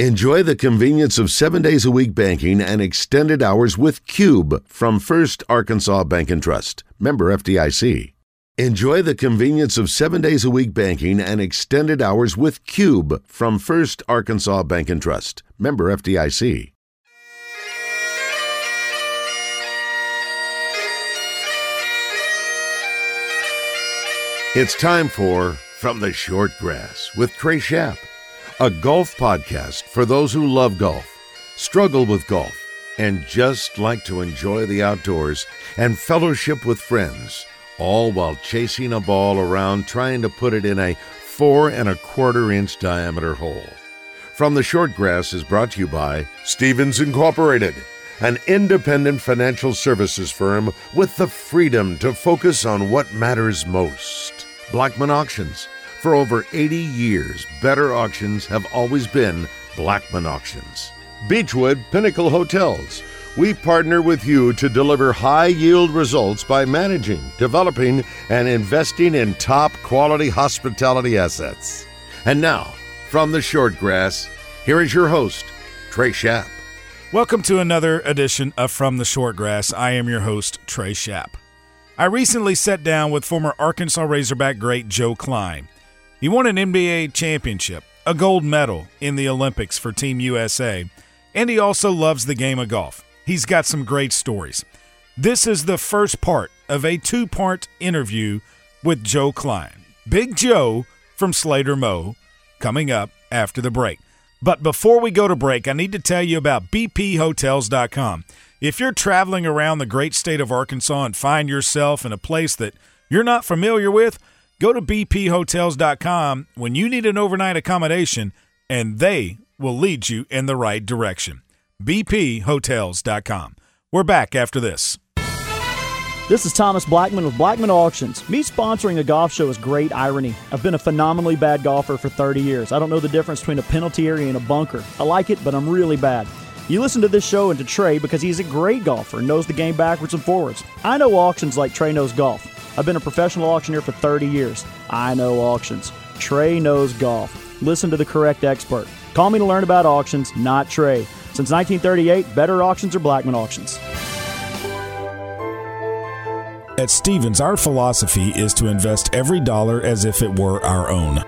Enjoy the convenience of seven days a week banking and extended hours with Cube from First Arkansas Bank and Trust, member FDIC. Enjoy the convenience of seven days a week banking and extended hours with Cube from First Arkansas Bank and Trust, member FDIC. It's time for From the Short Grass with Trey Schapp a golf podcast for those who love golf, struggle with golf, and just like to enjoy the outdoors and fellowship with friends, all while chasing a ball around trying to put it in a four and a quarter inch diameter hole. From the Short Grass is brought to you by Stephens Incorporated, an independent financial services firm with the freedom to focus on what matters most. Blackman Auctions for over 80 years, better auctions have always been Blackman Auctions. Beechwood Pinnacle Hotels. We partner with you to deliver high yield results by managing, developing, and investing in top quality hospitality assets. And now, from the short grass, here is your host, Trey Schapp. Welcome to another edition of From the Short Grass. I am your host, Trey Schapp. I recently sat down with former Arkansas Razorback great Joe Kleine. He won an NBA championship, a gold medal in the Olympics for Team USA, and he also loves the game of golf. He's got some great stories. This is the first part of a two part interview with Joe Kleine. Big Joe from Slater Mo coming up after the break. But before we go to break, I need to tell you about bphotels.com. If you're traveling around the great state of Arkansas and find yourself in a place that you're not familiar with, Go to bphotels.com when you need an overnight accommodation, and they will lead you in the right direction. bphotels.com. We're back after this. This is Thomas Blackman with Blackman Auctions. Me sponsoring a golf show is great irony. I've been a phenomenally bad golfer for 30 years. I don't know the difference between a penalty area and a bunker. I like it, but I'm really bad. You listen to this show and to Trey because he's a great golfer and knows the game backwards and forwards. I know auctions like Trey knows golf. I've been a professional auctioneer for 30 years. I know auctions. Trey knows golf. Listen to the correct expert. Call me to learn about auctions, not Trey. Since 1938, better auctions are Blackman auctions. At Stephens, our philosophy is to invest every dollar as if it were our own,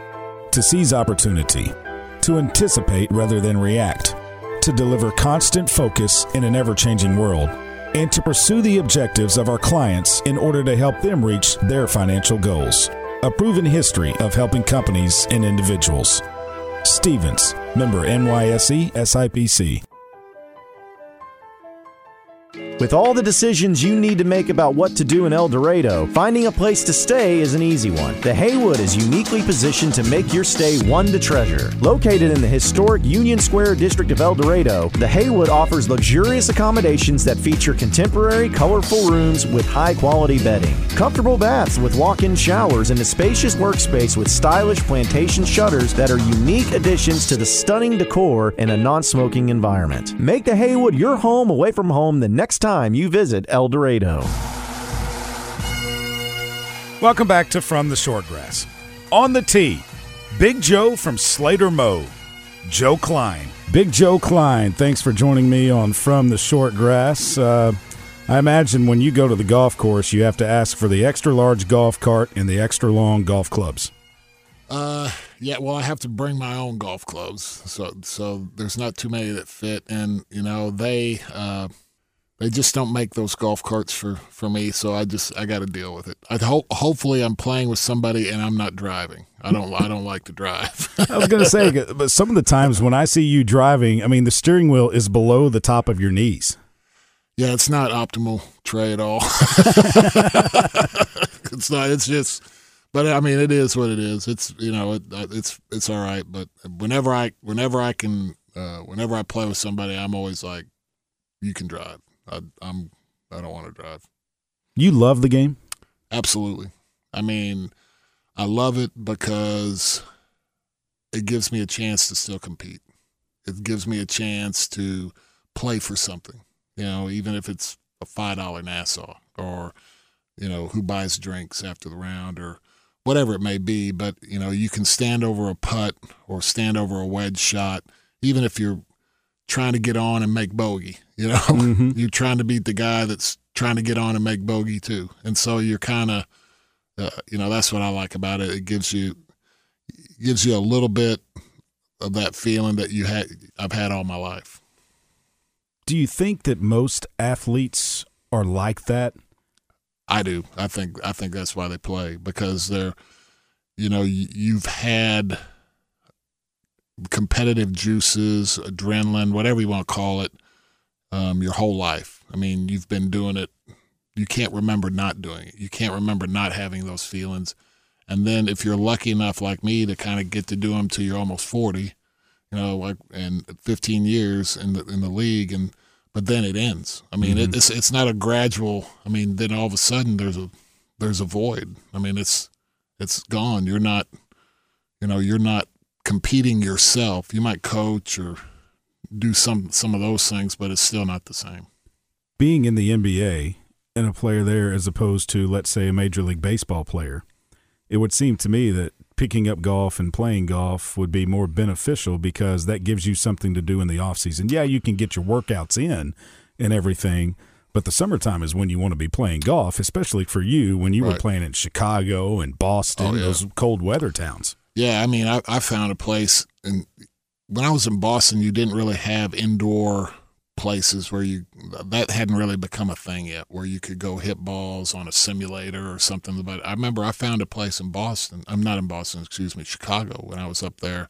to seize opportunity, to anticipate rather than react, to deliver constant focus in an ever changing world and to pursue the objectives of our clients in order to help them reach their financial goals. A proven history of helping companies and individuals. Stephens, member NYSE SIPC. With all the decisions you need to make about what to do in El Dorado, finding a place to stay is an easy one. The Haywood is uniquely positioned to make your stay one to treasure. Located in the historic Union Square district of El Dorado, the Haywood offers luxurious accommodations that feature contemporary, colorful rooms with high quality bedding, comfortable baths with walk in showers, and a spacious workspace with stylish plantation shutters that are unique additions to the stunning decor in a non smoking environment. Make the Haywood your home away from home the next time you visit El Dorado. Welcome back to From the Shortgrass. On the tee, Big Joe from Slater Mo, Joe Kleine. Big Joe Kleine, thanks for joining me on From the Shortgrass. Uh, I imagine when you go to the golf course, you have to ask for the extra large golf cart and the extra long golf clubs. Uh, yeah. Well, I have to bring my own golf clubs, so so there's not too many that fit, and you know they uh, they just don't make those golf carts for, for me, so I just I got to deal with it. I hope hopefully I'm playing with somebody and I'm not driving. I don't I don't like to drive. I was going to say, but some of the times when I see you driving, I mean the steering wheel is below the top of your knees. Yeah, it's not optimal Trey at all. it's not. It's just. But I mean, it is what it is. It's you know, it, it's it's all right. But whenever I whenever I can, uh, whenever I play with somebody, I'm always like, you can drive. I, I'm I don't want to drive. You love the game? Absolutely. I mean, I love it because it gives me a chance to still compete. It gives me a chance to play for something. You know, even if it's a five dollar Nassau or you know who buys drinks after the round or whatever it may be. But you know, you can stand over a putt or stand over a wedge shot even if you're trying to get on and make bogey, you know, Mm-hmm. you're trying to beat the guy that's trying to get on and make bogey too. And so you're kind of, uh, you know, that's what I like about it. It gives you gives you a little bit of that feeling that you had I've had all my life. Do you think that most athletes are like that? I do. I think I think that's why they play because they're, you know, you, you've had competitive juices, adrenaline, whatever you want to call it, um, your whole life. I mean, you've been doing it. You can't remember not doing it. You can't remember not having those feelings. And then if you're lucky enough, like me, to kind of get to do them till you're almost forty, you know, like and 15 years in the in the league, and but then it ends. I mean, it, it's it's not a gradual. I mean, then all of a sudden there's a there's a void. I mean, it's it's gone. You're not, you know, you're not competing yourself. You might coach or do some some of those things, but it's still not the same. Being in the NBA and a player there as opposed to, let's say, a Major League Baseball player, it would seem to me that picking up golf and playing golf would be more beneficial because that gives you something to do in the off season. Yeah, you can get your workouts in and everything, but the summertime is when you want to be playing golf, especially for you when you were playing in Chicago and Boston, Oh, yeah. those cold weather towns. Yeah, I mean, I, I found a place, and when I was in Boston, you didn't really have indoor places where you that hadn't really become a thing yet, where you could go hit balls on a simulator or something. But I remember I found a place in Boston. I'm not in Boston, excuse me, Chicago. When I was up there,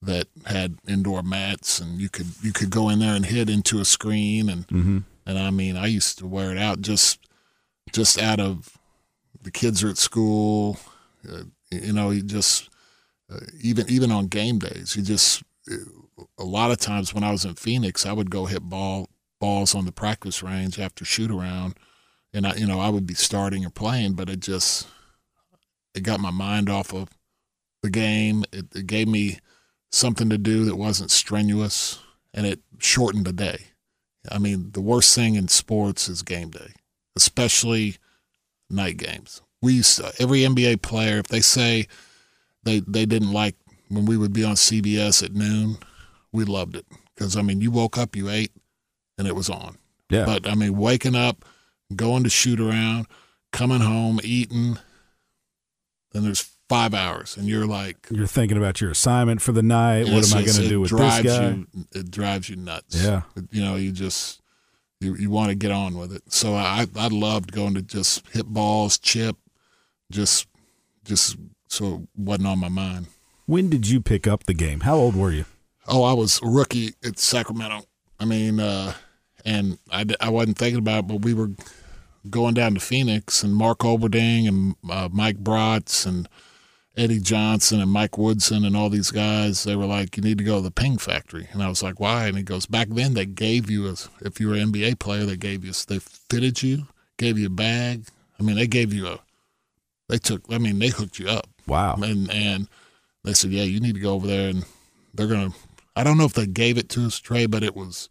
that had indoor mats, and you could you could go in there and hit into a screen, and Mm-hmm. and I mean, I used to wear it out just just out of the kids are at school, uh, you know, you just uh, even even on game days, you just a lot of times when I was in Phoenix, I would go hit ball balls on the practice range after shoot around, and I you know I would be starting or playing, but it just it got my mind off of the game. It, it gave me something to do that wasn't strenuous, and it shortened the day. I mean, the worst thing in sports is game day, especially night games. We used to, every NBA player, if they say they they didn't like when we would be on CBS at noon, we loved it because I mean, you woke up, you ate, and it was on. Yeah. But I mean, waking up, going to shoot around, coming home, eating, then there's five hours, and you're like, You're thinking about your assignment for the night. what am I going to do with this guy? You, it drives you nuts. Yeah. you know, you just you you want to get on with it. So I I loved going to just hit balls, chip, just just so it wasn't on my mind. When did you pick up the game? How old were you? Oh, I was a rookie at Sacramento. I mean, uh, and I, I wasn't thinking about it, but we were going down to Phoenix, and Mark Olberding and uh, Mike Bratz and Eddie Johnson and Mike Woodson and all these guys, they were like, you need to go to the Ping Factory. And I was like, why? And he goes, back then they gave you, a, if you were an NBA player, they gave you, they fitted you, gave you a bag. I mean, they gave you a, they took, I mean, they hooked you up Wow. and and they said, yeah, you need to go over there, and they're gonna. I don't know if they gave it to us, Trey, but it was.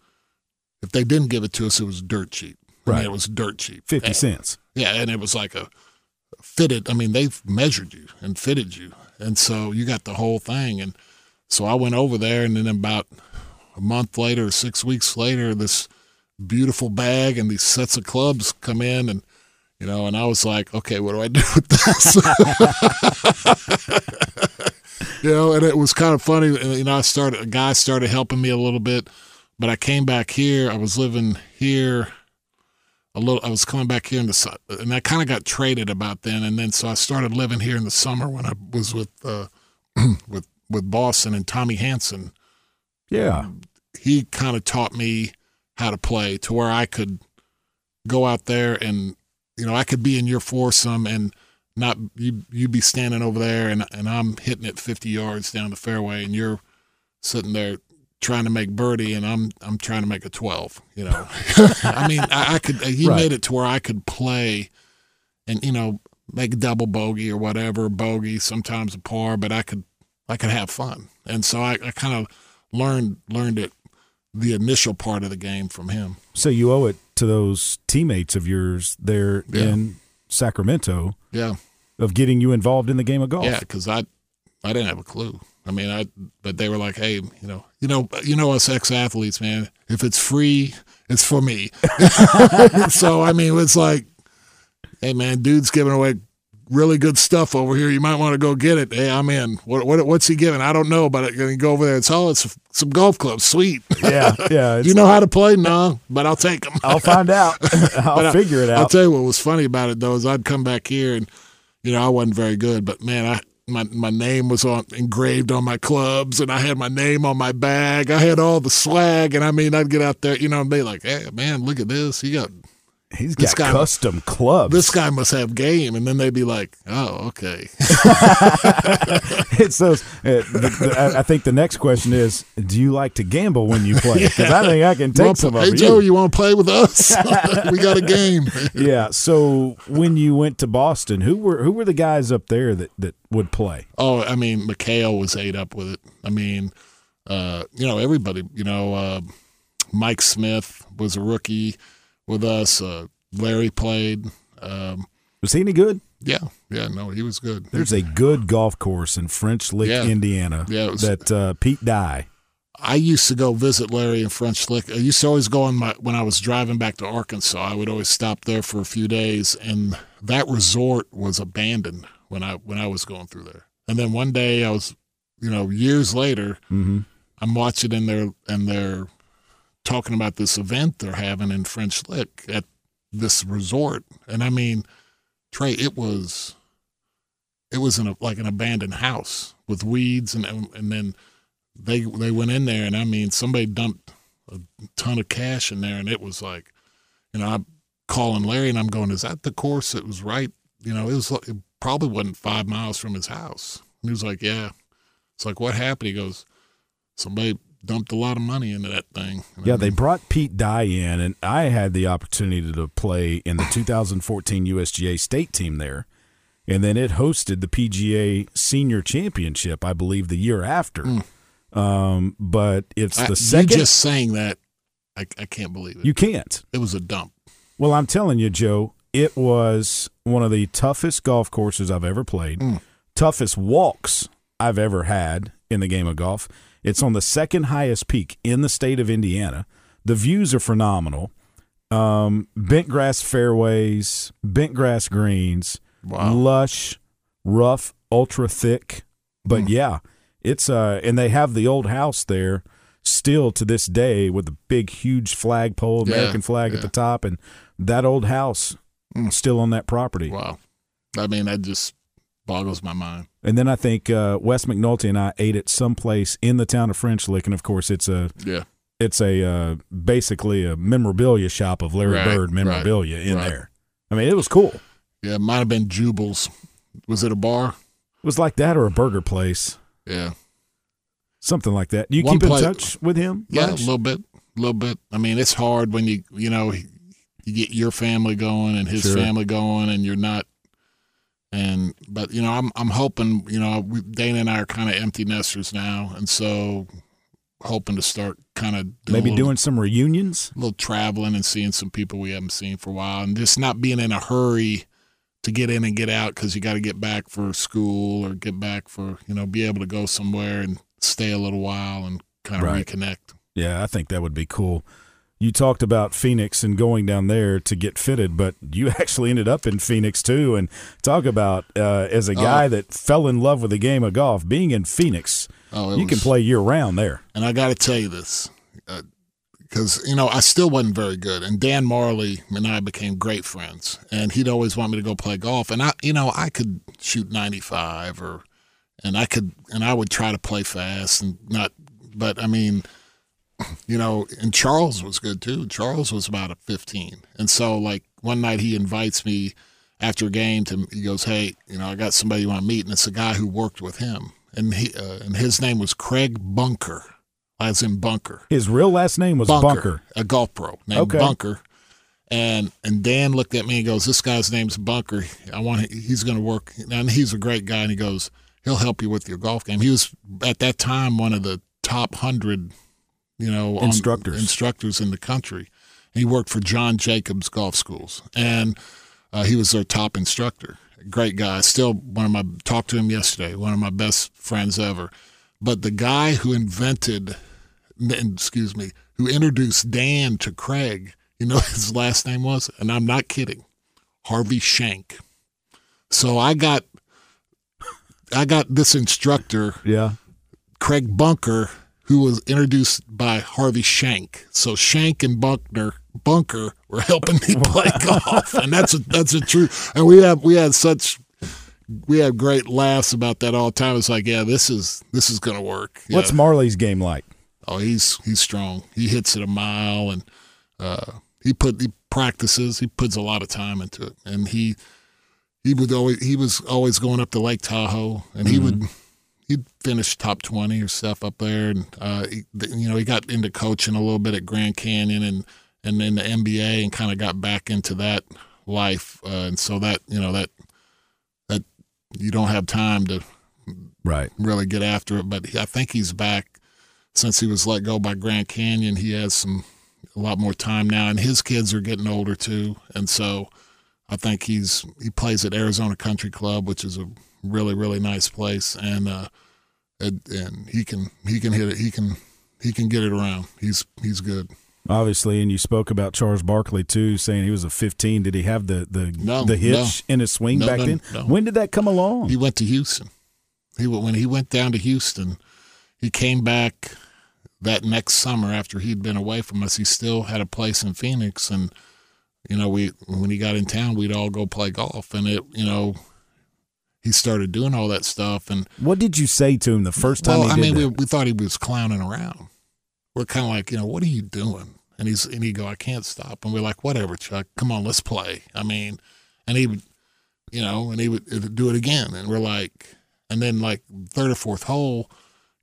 If they didn't give it to us, it was dirt cheap. I mean, Right. it was dirt cheap. 50 And- cents. Yeah, and it was like a fitted. I mean, they've measured you and fitted you, and so you got the whole thing. And so I went over there, and then about a month later, six weeks later, this beautiful bag and these sets of clubs come in, and you know, and I was like, okay, what do I do with this? you know, and it was kind of funny. You know, I started a guy started helping me a little bit, but I came back here. I was living here a little. I was coming back here in the and I kind of got traded about then, and then so I started living here in the summer when I was with uh, with with Boston and Tommy Hansen. Yeah. He kind of taught me how to play to where I could go out there and you know I could be in your foursome and not you you be standing over there and and I'm hitting it 50 yards down the fairway and you're sitting there trying to make birdie and I'm I'm trying to make a 12 you know I mean I, I could he Right. made it to where I could play and you know make a double bogey or whatever bogey sometimes a par but I could I could have fun and so I, I kind of learned learned it the initial part of the game from him So you owe it to those teammates of yours there Yeah. in Sacramento yeah of getting you involved in the game of golf. Yeah, because I, I didn't have a clue. I mean, I but they were like, hey, you know, you know, you know us ex athletes, man. If it's free, it's for me. so I mean, it's like, hey, man, dude's giving away really good stuff over here. You might want to go get it. Hey, I'm in. What, what what's he giving? I don't know, but you go over there. It's all it's some golf clubs. Sweet. Yeah, yeah. you know how to play? No, but I'll take them. I'll find out. I'll figure it out. I'll tell you what was funny about it though is I'd come back here and you know I wasn't very good, but man, I my my name was on engraved on my clubs and I had my name on my bag. I had all the swag and I mean I'd get out there, you know, and be like, Hey man, look at this. He got He's got guy, custom clubs. This guy must have game, and then they'd be like, "Oh, okay." it's those. Uh, the, the, I think the next question is, do you like to gamble when you play? Because I think I can take some hey, of Joe, you. you want to play with us? we got a game. yeah. So when you went to Boston, who were who were the guys up there that that would play? Oh, I mean, McHale was ate up with it. I mean, uh, you know, everybody. You know, uh, Mike Smith was a rookie with us. Uh, Larry played. Um, was he any good? Yeah, yeah, no, he was good. There's a good golf course in French Lick, yeah. Indiana. Yeah, was, that uh, Pete Dye. I used to go visit Larry in French Lick. I used to always go on my when I was driving back to Arkansas. I would always stop there for a few days, and that resort was abandoned when I when I was going through there. And then one day I was, you know, years later, mm-hmm. I'm watching in there and they're talking about this event they're having in French Lick at this resort, and I mean, Trey, it was it was in a, like an abandoned house with weeds, and and then they they went in there, and I mean, somebody dumped a ton of cash in there, and it was like, you know, I'm calling Larry, and I'm going, is that the course it was right? You know, it was it probably wasn't five miles from his house. And he was like, yeah. It's like, what happened? He goes, somebody dumped a lot of money into that thing. Yeah, they brought Pete Dye in, and I had the opportunity to play in the 2014 USGA state team there. And then it hosted the PGA Senior Championship, I believe, the year after. Mm. Um, but it's the I, second. Just saying that, I, I can't believe it. You can't. It was a dump. Well, I'm telling you, Joe, it was one of the toughest golf courses I've ever played, mm. toughest walks I've ever had in the game of golf. It's on the second highest peak in the state of Indiana. The views are phenomenal. Um, bent grass fairways, bent grass greens, wow. lush, rough, ultra thick. But mm. yeah, it's uh, and they have the old house there still to this day with the big, huge flagpole, American yeah, flag yeah. at the top, and that old house mm. still on that property. Wow, I mean, that just boggles my mind. And then I think uh, Wes McNulty and I ate at some place in the town of French Lick, and of course it's a yeah, it's a uh, basically a memorabilia shop of Larry right, Bird memorabilia right, in right. there. I mean, it was cool. Yeah, it might have been Jubal's. Was it a bar? It was like that or a burger place. Yeah, something like that. Do you One keep in touch with him? Yeah, much? a little bit, a little bit. I mean, it's hard when you you know you get your family going and his sure. family going, and you're not and but you know, I'm I'm hoping you know we, Dana and I are kind of empty nesters now, and so hoping to start kind of maybe little, doing some reunions, a little traveling and seeing some people we haven't seen for a while, and just not being in a hurry to get in and get out because you got to get back for school or get back for you know be able to go somewhere and stay a little while and kind of right. reconnect. Yeah, I think that would be cool you talked about Phoenix and going down there to get fitted, but you actually ended up in Phoenix too. And talk about uh, as a guy oh. that fell in love with the game of golf, being in Phoenix, oh, you was, can play year round there. And I got to tell you this, because uh, you know I still wasn't very good, and Dan Majerle and I became great friends, and he'd always want me to go play golf, and I, you know, I could shoot ninety five or, and I could, and I would try to play fast and not, but I mean you know, and Charles was good too. Charles was about a 15. And so, like, one night he invites me after a game to, he goes, Hey, you know, I got somebody you want to meet. And it's a guy who worked with him. And he, uh, and his name was Craig Bunker, as in Bunker. His real last name was Bunker, Bunker. a golf pro named okay. Bunker. And and Dan looked at me and goes, "This guy's name's Bunker. I want he's going to work." And he's a great guy. And he goes, "He'll help you with your golf game." He was at that time one of the top hundred you know, instructors, instructors in the country. He worked for John Jacobs Golf Schools, and uh, he was their top instructor. Great guy. Still one of my talked to him yesterday. One of my best friends ever. but the guy who invented, excuse me, who introduced Dan to Craig, you know his last name was, and I'm not kidding, Harvey Shank. So I got, I got this instructor, Yeah. Craig Bunker, who was introduced by Harvey Shank. So Shank and Bunkner Bunker were helping me play golf, and that's a that's a true. And we have we had such we had great laughs about that all the time. It's like, yeah, this is this is gonna work. Yeah. What's Majerle's game like? Oh, he's he's strong. He hits it a mile, and uh, he put he practices. He puts a lot of time into it, and he he would always he was always going up to Lake Tahoe, and he would he'd finish top twenty or stuff up there, and uh, he, you know he got into coaching a little bit at Grand Canyon and and then the NBA, and kind of got back into that life, uh, and so that you know that that you don't have time to Right. really get after it. But he- I think he's back since he was let go by Grand Canyon. He has some a lot more time now, and his kids are getting older too. And so I think he's he plays at Arizona Country Club, which is a really really nice place, and uh, and, and he can he can hit it. He can he can get it around. He's he's good. Obviously, and you spoke about Charles Barkley too, saying he was a 15. Did he have the the No, the hitch in his swing No, back no, then? no. When did that come along? He went to Houston. He when he went down to Houston, he came back that next summer after he'd been away from us. He still had a place in Phoenix, and you know, we when he got in town, we'd all go play golf, and it, you know, he started doing all that stuff, and what did you say to him the first time well, I mean, we, that? we thought he was clowning around. We're kind of like, you know, what are you doing? And he's and he go, I can't stop. And we're like, whatever, Chuck, come on, let's play. I mean, and he would, you know, and he would do it again, and we're like, and then like third or fourth hole,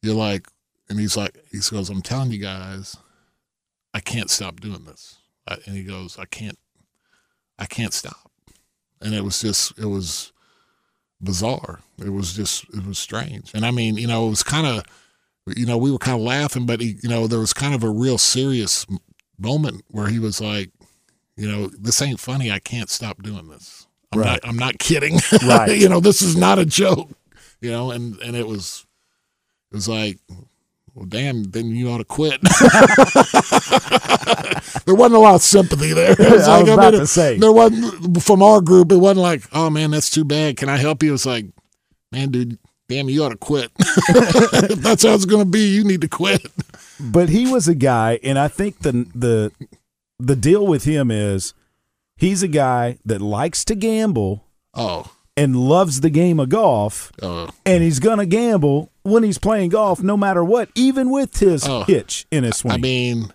you're like, and he's like, he goes, I'm telling you guys, I can't stop doing this. I, and he goes, I can't, I can't stop. And it was just, it was bizarre. It was just, it was strange. And I mean, you know, it was kind of, you know, we were kind of laughing, but he, you know, there was kind of a real serious moment where he was like, you know, this ain't funny. I can't stop doing this. I'm Right. not, I'm not kidding. Right. you know, this is not a joke, you know, and, and it was, it was like, well, damn, then you ought to quit. there wasn't a lot of sympathy there. It was I like, was about mean, to say. There wasn't, from our group, it wasn't like, oh man, that's too bad. Can I help you? It was like, man, dude, damn, you ought to quit. if that's how it's going to be, you need to quit. But he was a guy, and I think the the the deal with him is he's a guy that likes to gamble Oh, and loves the game of golf, uh, and he's gonna gamble when he's playing golf, no matter what, even with his Oh. hitch in his swing. I mean,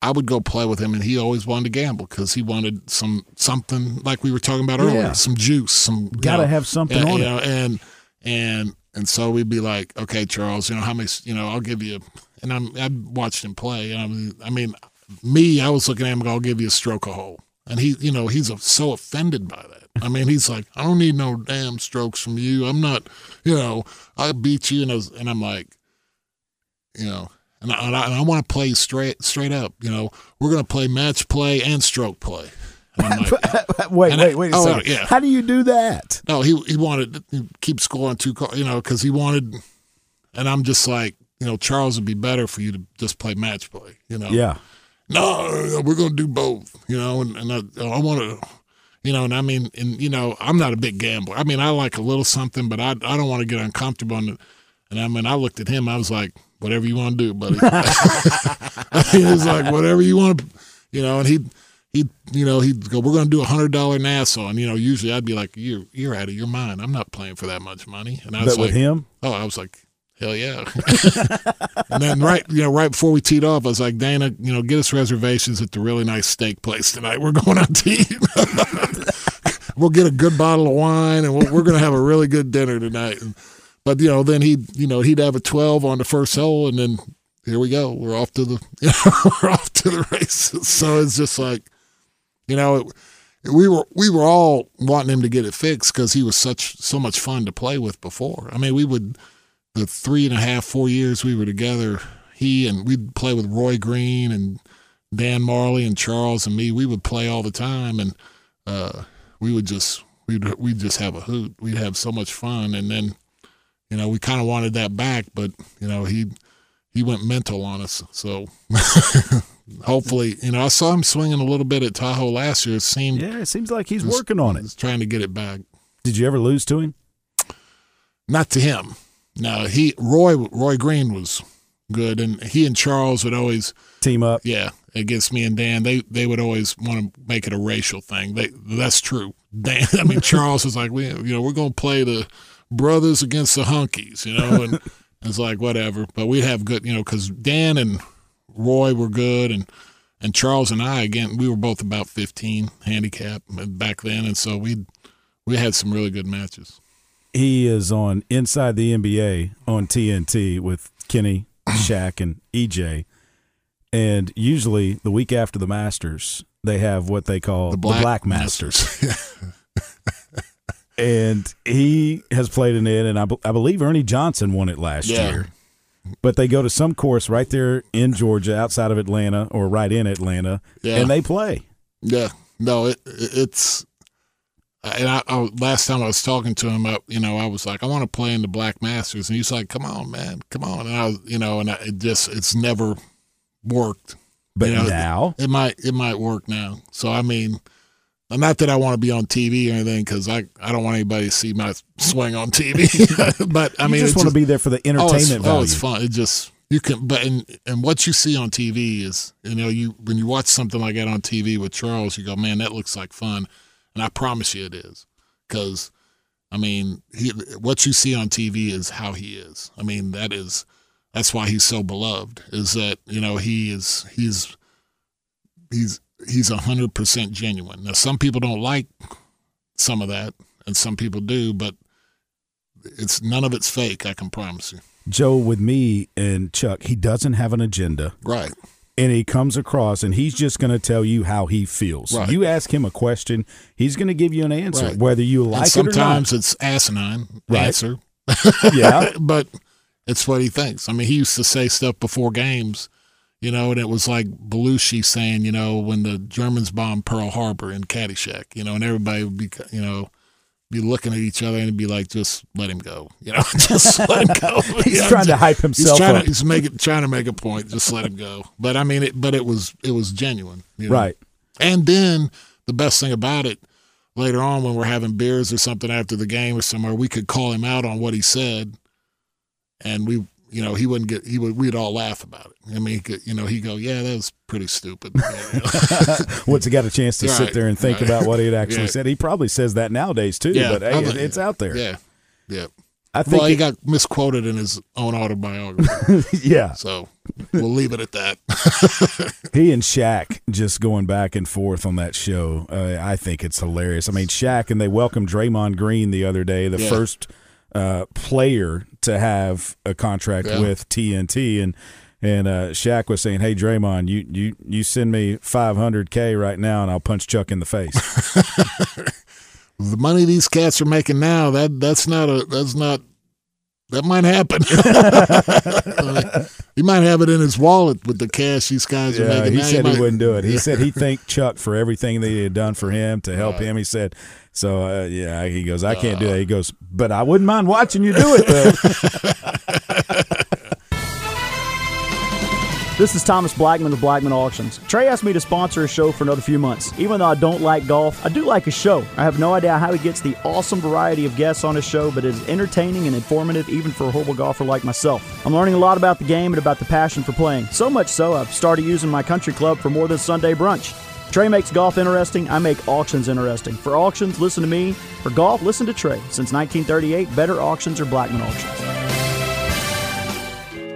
I would go play with him, and he always wanted to gamble because he wanted some something like we were talking about earlier, Yeah. some juice, some Gotta know, have something and, on you it. know, and and and so we'd be like, okay, Charles, you know how many, you know, I'll give you, and I'm I watched him play, and I mean, I mean, me, I was looking at him, I'll give you a stroke a hole, and he, you know, he's so offended by that. I mean, he's like, I don't need no damn strokes from you. I'm not, you know, I beat you, and I was, and I'm like, you know, and I, and I, I want to play straight straight up. You know, we're gonna play match play and stroke play. And like, wait, wait, wait a oh, second. yeah. How do you do that? no, he he wanted to keep scoring two, you know, because he wanted, and I'm just like, you know, Charles would be better for you to just play match play. You know, Yeah. No, we're gonna do both. You know, and, and I, I want to. You know, and I mean, and you know, I'm not a big gambler. I mean, I like a little something, but I I don't want to get uncomfortable. The, and I mean, I looked at him. I was like, whatever you want to do, buddy. he was like, whatever you want to, you know. And he he you know he'd go, we're going to do a hundred dollar Nassau, and you know, usually I'd be like, you're you're out of your mind. I'm not playing for that much money. And I was But like, with him, Oh, I was like, hell yeah. and then right, you know, right before we teed off, I was like, Dana, you know, get us reservations at the really nice steak place tonight. We're going out to eat. we'll get a good bottle of wine and we're, we're going to have a really good dinner tonight. And, but you know, then he'd, you know, he'd have a 12 on the first hole and then here we go. We're off to the, you know, we're off to the races. So it's just like, you know, it, we were we were all wanting him to get it fixed because he was such so much fun to play with before. I mean, we would the three and a half four years we were together. He and we'd play with Roy Green and Dan Majerle and Charles and me. We would play all the time, and uh, we would just we'd we'd just have a hoot. We'd have so much fun, and then you know, we kind of wanted that back, but you know, he he went mental on us. So hopefully, you know, I saw him swinging a little bit at Tahoe last year. It seemed Yeah, it seems like he's working on it. he's trying to get it back. Did you ever lose to him? Not to him. No, he Roy Roy Green was good, and he and Charles would always Team up. yeah against me and Dan. They they would always want to make it a racial thing. They that's true. Dan, I mean Charles was like we you know we're gonna play the brothers against the hunkies, you know, and it's like whatever. But we'd have good, you know, because Dan and Roy were good, and and Charles and I again we were both about fifteen handicap back then, and so we we had some really good matches. He is on Inside the NBA on TNT with Kenny, Shaq, and EJ. And usually the week after the Masters, they have what they call the Black, Masters. and he has played in it, and I, I believe Ernie Johnson won it last Yeah. year. But they go to some course right there in Georgia, outside of Atlanta, or right in Atlanta, Yeah. and they play. Yeah, no, it, it's. And I, I last time I was talking to him, I, you know, I was like, I want to play in the Black Masters, and he's like, Come on, man, come on. And I you know, and I, it just it's never worked. But You know, now, It might it might work now. So I mean, not that I want to be on TV or anything, because I I don't want anybody to see my swing on TV. but I you mean, just it want to be there for the oh, it's, entertainment value. oh, it's fun. It just you can, but and and what you see on TV is, you know, you when you watch something like that on TV with Charles, you go, man, that looks like fun, and I promise you, it is, because, I mean, he what you see on TV is how he is. I mean, that is that's why he's so beloved. Is that you know he is he's he's he's a hundred percent genuine. Now, some people don't like some of that, and some people do, but it's none of it's fake. I can promise you. Joe, with me and Chuck, he doesn't have an agenda. Right. And he comes across and he's just going to tell you how he feels. Right. You ask him a question, he's going to give you an answer, Right. whether you And like it sometimes it's asinine Right. answer. Yeah, but it's what he thinks. I mean, he used to say stuff before games, you know, and it was like Belushi saying, you know, when the Germans bombed Pearl Harbor in Caddyshack, you know, and everybody would be, you know, be looking at each other and be like, just let him go, you know, just let him go. he's trying to hype himself. He's trying up. to he's making trying to make a point. Just let him go. But I mean, it. But it was it was genuine, you know? right. And then the best thing about it, later on when we're having beers or something after the game or somewhere, we could call him out on what he said, and we, you know, he wouldn't get. He would. We'd all laugh about it. I mean, he could, you know, he go, "Yeah, that was pretty stupid." Once he got a chance to sit there and think right. about what he had actually Yeah. said, he probably says that nowadays too. Yeah, but hey, I it, think- it's out there. yeah, yeah. I think. Well, he it- got misquoted in his own autobiography, yeah, so we'll leave it at that. he and Shaq just going back and forth on that show. Uh, I think it's hilarious. I mean, Shaq and they welcomed Draymond Green the other day, the Yeah. first uh, player to have a contract Yeah. with TNT, and and uh, Shaq was saying, "Hey, Draymond, you you you send me 500k right now, and I'll punch Chuck in the face." the money these cats are making now that that's not a that's not that might happen. he might have it in his wallet with the cash these guys are making. he now. said might- he wouldn't do it. He said he thanked Chuck for everything that he had done for him to help Right. him. He said, "So uh, yeah." He goes, "I can't do that." He goes, "But I wouldn't mind watching you do it though." This is Thomas Blackman of Blackman Auctions. Trey asked me to sponsor a show for another few months. Even though I don't like golf, I do like his show. I have no idea how he gets the awesome variety of guests on his show, but it is entertaining and informative even for a horrible golfer like myself. I'm learning a lot about the game and about the passion for playing. So much so, I've started using my country club for more than Sunday brunch. Trey makes golf interesting. I make auctions interesting. For auctions, listen to me. For golf, listen to Trey. Since 1938, better auctions are Blackman Auctions.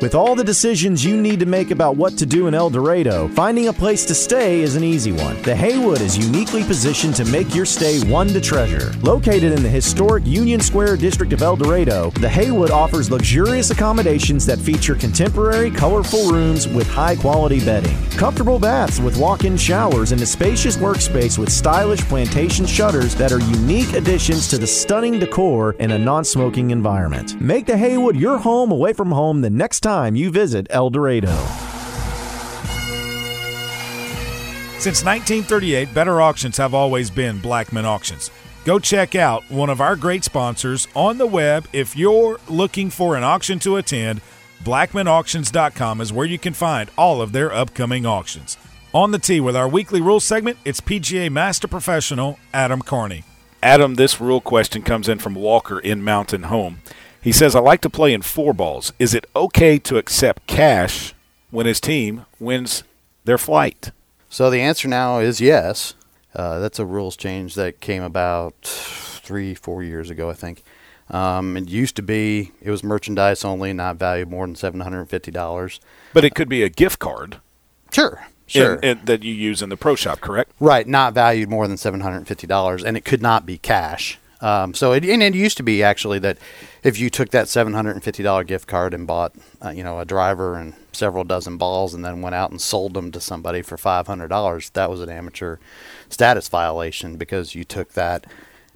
With all the decisions you need to make about what to do in El Dorado, finding a place to stay is an easy one. The Haywood is uniquely positioned to make your stay one to treasure. Located in the historic Union Square district of El Dorado, the Haywood offers luxurious accommodations that feature contemporary, colorful rooms with high quality bedding, comfortable baths with walk in showers, and a spacious workspace with stylish plantation shutters that are unique additions to the stunning decor in a non smoking environment. Make the Haywood your home away from home the next time you visit El Dorado. Since 1938, better auctions have always been Blackman Auctions. go check out one of our great sponsors on the web. If you're looking for an auction to attend, blackmanauctions.com is where you can find all of their upcoming auctions. On the tee with our weekly rule segment, it's PGA Master Professional Adam Carney. Adam, this rule question comes in from Walker in Mountain Home. He says, I like to play in four balls. Is it okay to accept cash when his team wins their flight? So the answer now is yes. Uh, that's a rules change that came about three, four years ago, I think. Um, it used to be it was merchandise only, not valued more than seven hundred and fifty dollars. But it could be a gift card. Sure, sure. In, in, that you use in the pro shop, correct? Right, not valued more than seven hundred and fifty dollars, and it could not be cash. Um, so it, and it used to be actually that if you took that seven hundred and fifty dollar gift card and bought, uh, you know, a driver and several dozen balls, and then went out and sold them to somebody for five hundred dollars, that was an amateur status violation because you took that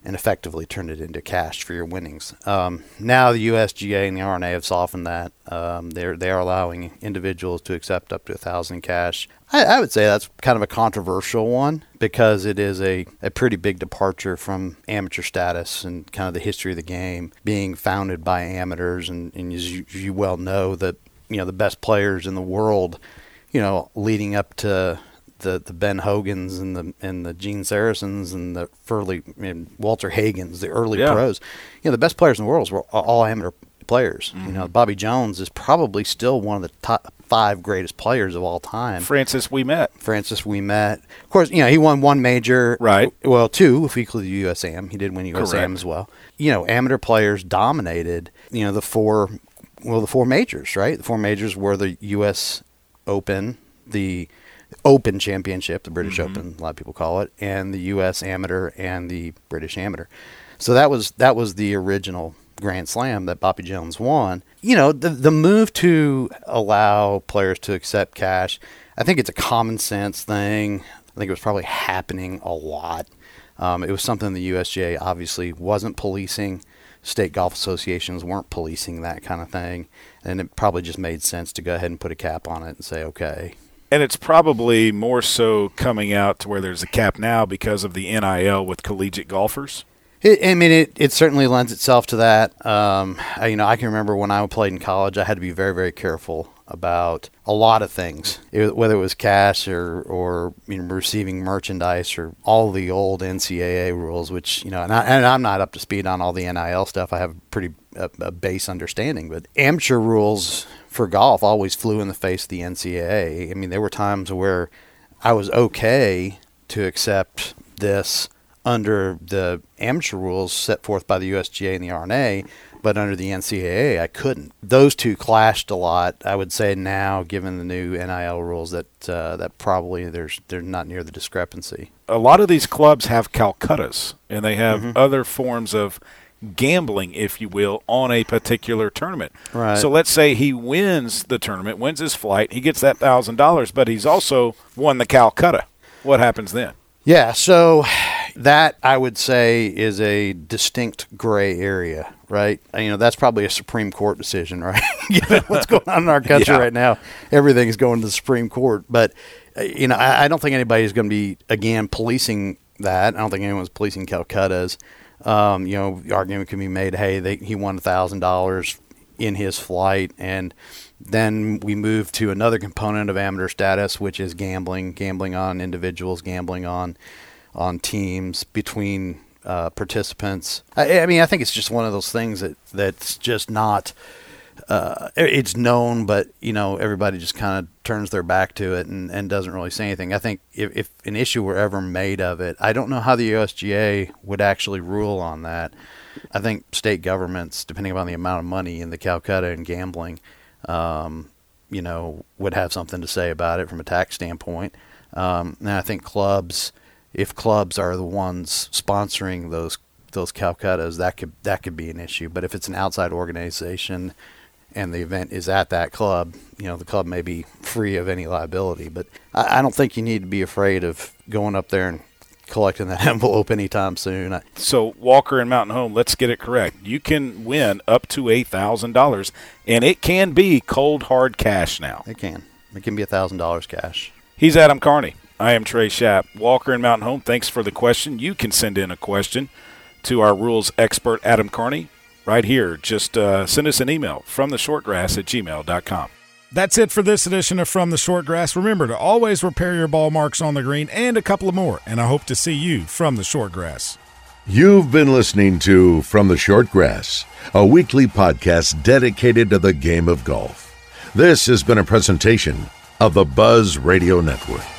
and effectively turned it into cash for your winnings. Um, now the USGA and the R&A have softened that. Um, they're they are allowing individuals to accept up to a thousand cash. I, I, would say that's kind of a controversial one because it is a, a pretty big departure from amateur status and kind of the history of the game being founded by amateurs and, and as you, you well know that you know the best players in the world you know leading up to the, the Ben Hogans and the and the Gene Sarazen's and the Furley and Walter Hagens, the early yeah. pros. You know, the best players in the world were all amateur players. Mm-hmm. You know, Bobby Jones is probably still one of the top five greatest players of all time. Francis Ouimet. Francis Ouimet. Of course, you know, he won one major. Right. Well, two if we include the USAM. He did win USAM Correct. as well. You know, amateur players dominated, you know, the four well, the four majors, right? The four majors were the US Open, the Open Championship, the British mm-hmm. Open, a lot of people call it, and the U.S. Amateur and the British Amateur. So that was that was the original Grand Slam that Bobby Jones won. You know, the the move to allow players to accept cash, I think it's a common sense thing. I think it was probably happening a lot. Um, it was something the USGA obviously wasn't policing. State golf associations weren't policing that kind of thing, and it probably just made sense to go ahead and put a cap on it and say, okay, and it's probably more so coming out to where there's a cap now because of the NIL with collegiate golfers. It, I mean, it, it certainly lends itself to that. Um, I, you know, I can remember when I played in college, I had to be very, very careful about a lot of things, it, whether it was cash or or you know, receiving merchandise or all the old NCAA rules, which you know, and, I, am not up to speed on all the NIL stuff. I have pretty a, a base understanding, but amateur rules for golf always flew in the face of the NCAA. I mean, there were times where I was okay to accept this under the amateur rules set forth by the USGA and the R&A, but under the NCAA, I couldn't. Those two clashed a lot. I would say now, given the new NIL rules, that uh, that probably there's they're not near the discrepancy. A lot of these clubs have Calcuttas, and they have mm-hmm. other forms of gambling, if you will, on a particular tournament. Right. So let's say he wins the tournament, wins his flight, he gets that thousand dollars, but he's also won the Calcutta. What happens then? Yeah, so that I would say is a distinct gray area, right? You know, that's probably a Supreme Court decision, right? Given what's going on in our country yeah. right now, everything is going to the Supreme Court. But uh, you know, I, I don't think anybody's going to be again policing that. I don't think anyone's policing Calcuttas. Um, you know, the argument can be made, hey, they, he won thousand dollars in his flight, and then we move to another component of amateur status, which is gambling, gambling on individuals, gambling on on teams between uh, participants. I, I, mean, I think it's just one of those things that that's just not uh, it's known, but you know everybody just kind of turns their back to it and, and doesn't really say anything. I think if, if an issue were ever made of it, I don't know how the USGA would actually rule on that. I think state governments, depending upon the amount of money in the Calcutta and gambling, um, you know, would have something to say about it from a tax standpoint. Um, and I think clubs, if clubs are the ones sponsoring those those Calcuttas, that could that could be an issue. But if it's an outside organization and the event is at that club, you know, the club may be free of any liability. But I, I don't think you need to be afraid of going up there and collecting that envelope anytime soon. So Walker and Mountain Home, let's get it correct. You can win up to eight thousand dollars, and it can be cold hard cash now. It can. It can be a thousand dollars cash. He's Adam Carney. I am Trey Schapp. Walker and Mountain Home. Thanks for the question. You can send in a question to our rules expert, Adam Carney, right here. Just uh, send us an email from the shortgrass at gmail.com. That's it for this edition of From the Short Grass. Remember to always repair your ball marks on the green and a couple of more, and I hope to see you from the short grass. You've been listening to From the Short Grass, a weekly podcast dedicated to the game of golf. This has been a presentation of the Buzz Radio Network.